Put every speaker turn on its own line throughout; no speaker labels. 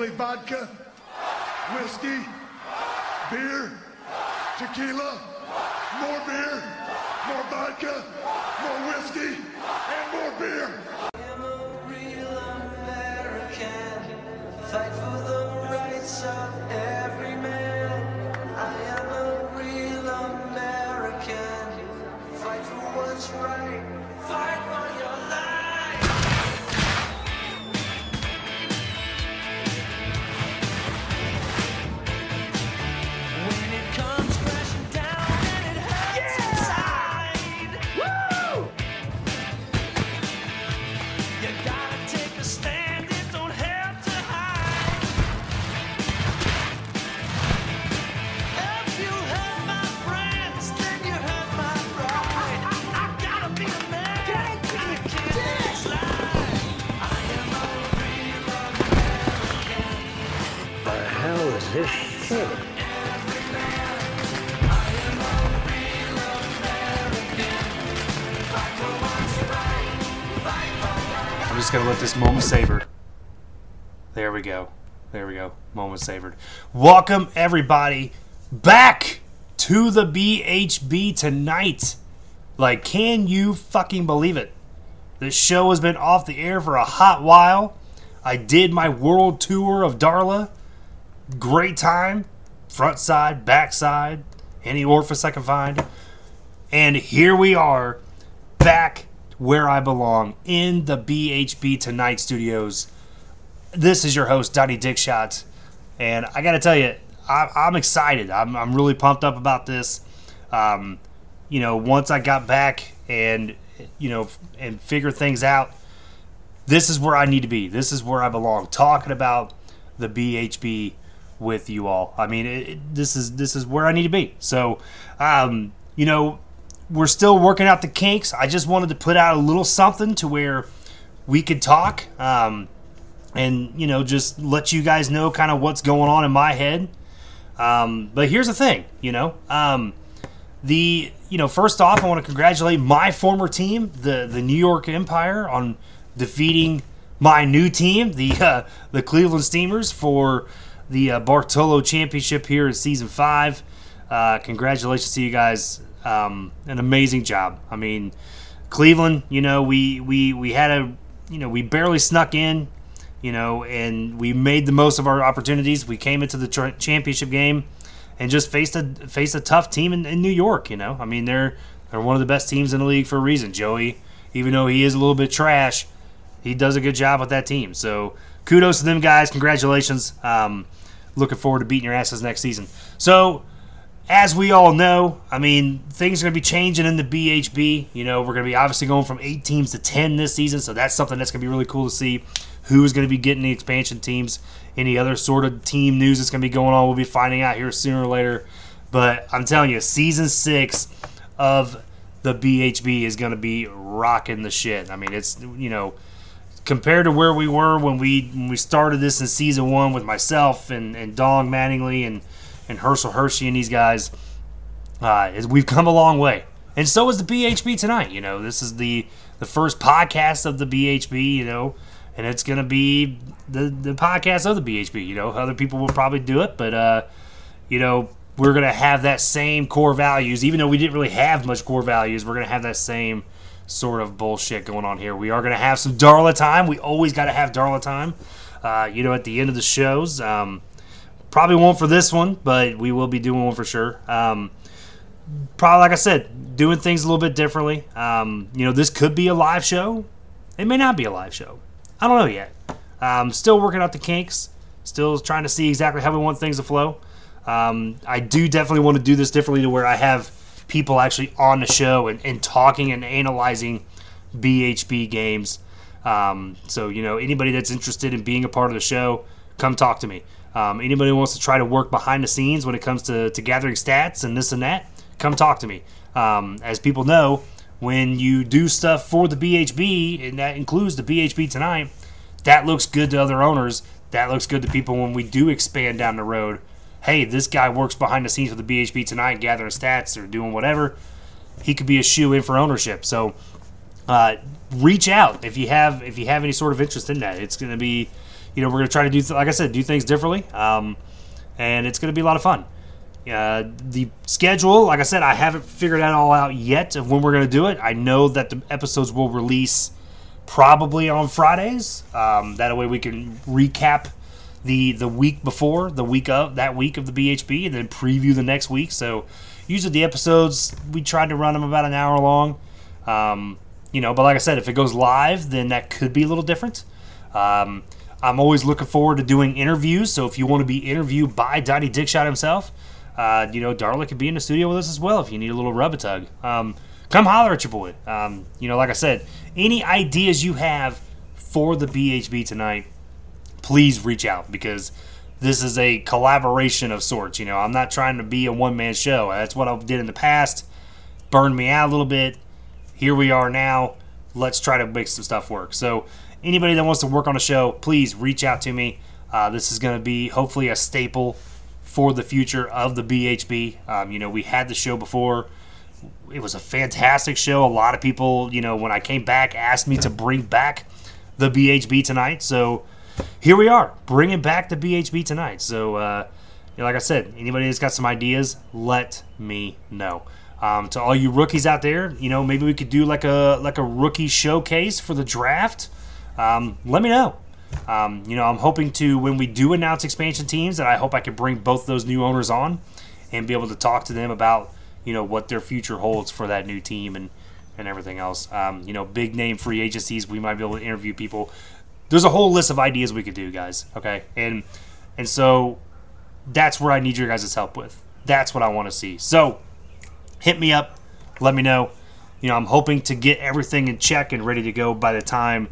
Vodka, whiskey, beer, tequila, more beer, more vodka, more whiskey, and more beer.
I'm just gonna let this moment savor. There we go. There we go. Moment savored. Welcome everybody back to the BHB tonight. Like, can you fucking believe it? This show has been off the air for a hot while. I did my world tour of Darla. Great time. Front side, back side, any orifice I can find. And here we are, back where I belong in the BHB Tonight studios. This is your host, Donnie Dickshot. And I got to tell you, I, I'm excited. I'm, I'm really pumped up about this. Um, you know, once I got back and, you know, and figure things out, this is where I need to be. This is where I belong. Talking about the BHB with you all. I mean, it, it- this is this is where I need to be. So, um, you know, we're still working out the kinks. I just wanted to put out a little something to where we could talk, um, and you know, just let you guys know kind of what's going on in my head. Um, but here's the thing, you know, um, the you know, first off, I want to congratulate my former team, the the New York Empire, on defeating my new team, the uh, the Cleveland Steamers, for the uh, Bartolo Championship here in season five. Uh, congratulations to you guys! Um, an amazing job. I mean, Cleveland. You know, we we we had a you know we barely snuck in. You know, and we made the most of our opportunities. We came into the championship game and just faced a faced a tough team in, in New York. You know, I mean they're they're one of the best teams in the league for a reason. Joey, even though he is a little bit trash, he does a good job with that team. So kudos to them guys. Congratulations. Um, looking forward to beating your asses next season. So as we all know, I mean, things are going to be changing in the BHB. You know, we're going to be obviously going from eight teams to 10 this season, so that's something that's going to be really cool to see. Who is going to be getting the expansion teams? Any other sort of team news that's going to be going on, we'll be finding out here sooner or later. But I'm telling you, season six of the BHB is going to be rocking the shit. I mean, it's, you know, compared to where we were when we when we started this in season one with myself and, and Dong Mattingly and, and Herschel Hershey and these guys, uh, is we've come a long way. And so is the BHB tonight. You know, this is the the first podcast of the BHB. You know, and it's gonna be the the podcast of the BHB. You know, other people will probably do it, but uh, you know, we're gonna have that same core values. Even though we didn't really have much core values, we're gonna have that same sort of bullshit going on here. We are gonna have some Darla time. We always got to have Darla time. Uh, you know, at the end of the shows. Um, probably won't for this one, but we will be doing one for sure. Um, probably, like I said, doing things a little bit differently. Um, you know, this could be a live show. It may not be a live show. I don't know yet. Um, still working out the kinks. Still trying to see exactly how we want things to flow. Um, I do definitely want to do this differently to where I have people actually on the show and, and talking and analyzing BHB games. Um, so, you know, anybody that's interested in being a part of the show, come talk to me. Um, anybody who wants to try to work behind the scenes when it comes to, to gathering stats and this and that, come talk to me. Um, as people know, when you do stuff for the BHB, and that includes the BHB tonight, that looks good to other owners. That looks good to people when we do expand down the road. Hey, this guy works behind the scenes for the BHB tonight, gathering stats or doing whatever. He could be a shoe in for ownership. So uh, reach out if you have if you have any sort of interest in that. It's going to be, you know, we're gonna try to do, like I said, do things differently, um, and it's gonna be a lot of fun. Uh, the schedule, like I said, I haven't figured that all out yet of when we're gonna do it. I know that the episodes will release probably on Fridays. Um, that way we can recap the the week before, the week of that week of the BHB, and then preview the next week. So usually the episodes we tried to run them about an hour long. Um, you know, but like I said, if it goes live, then that could be a little different. Um, I'm always looking forward to doing interviews. So if you want to be interviewed by Donnie Dickshot himself, uh, you know, Darla could be in the studio with us as well if you need a little rub a tug. Um, come holler at your boy. Um, you know, like I said, any ideas you have for the BHB tonight, please reach out because this is a collaboration of sorts. You know, I'm not trying to be a one man show. That's what I did in the past. Burned me out a little bit. Here we are now. Let's try to make some stuff work. So, anybody that wants to work on a show, please reach out to me. Uh, this is going to be hopefully a staple for the future of the BHB. Um, you know, we had the show before. It was a fantastic show. A lot of people, you know, when I came back, asked me to bring back the BHB tonight. So here we are, bringing back the BHB tonight. So, uh, you know, like I said, anybody that's got some ideas, let me know. Um, to all you rookies out there, you know, maybe we could do like a like a rookie showcase for the draft. Um, let me know. Um, you know, I'm hoping to when we do announce expansion teams, that I hope I can bring both those new owners on and be able to talk to them about you know what their future holds for that new team and and everything else. Um, you know, big name free agencies. We might be able to interview people. There's a whole list of ideas we could do, guys. Okay, and and so that's where I need your guys' help with. That's what I want to see. So hit me up. Let me know. You know, I'm hoping to get everything in check and ready to go by the time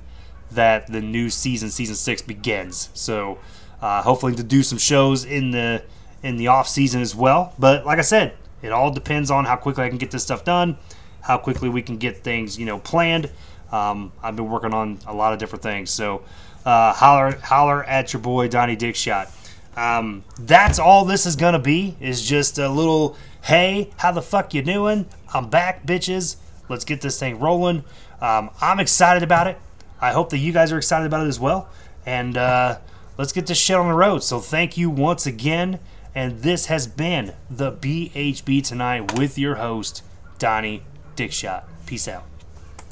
that the new season, season six, begins. So uh, hopefully to do some shows in the in the off season as well. But like I said, it all depends on how quickly I can get this stuff done, how quickly we can get things you know planned. Um, I've been working on a lot of different things. So uh, holler holler at your boy Donnie Dickshot. Um, that's all this is gonna be. Is just a little hey, how the fuck you doing? I'm back, bitches. Let's get this thing rolling. Um, I'm excited about it. I hope that you guys are excited about it as well. And uh, let's get this shit on the road. So thank you once again. And this has been the BHB tonight with your host, Donnie Dickshot. Peace out.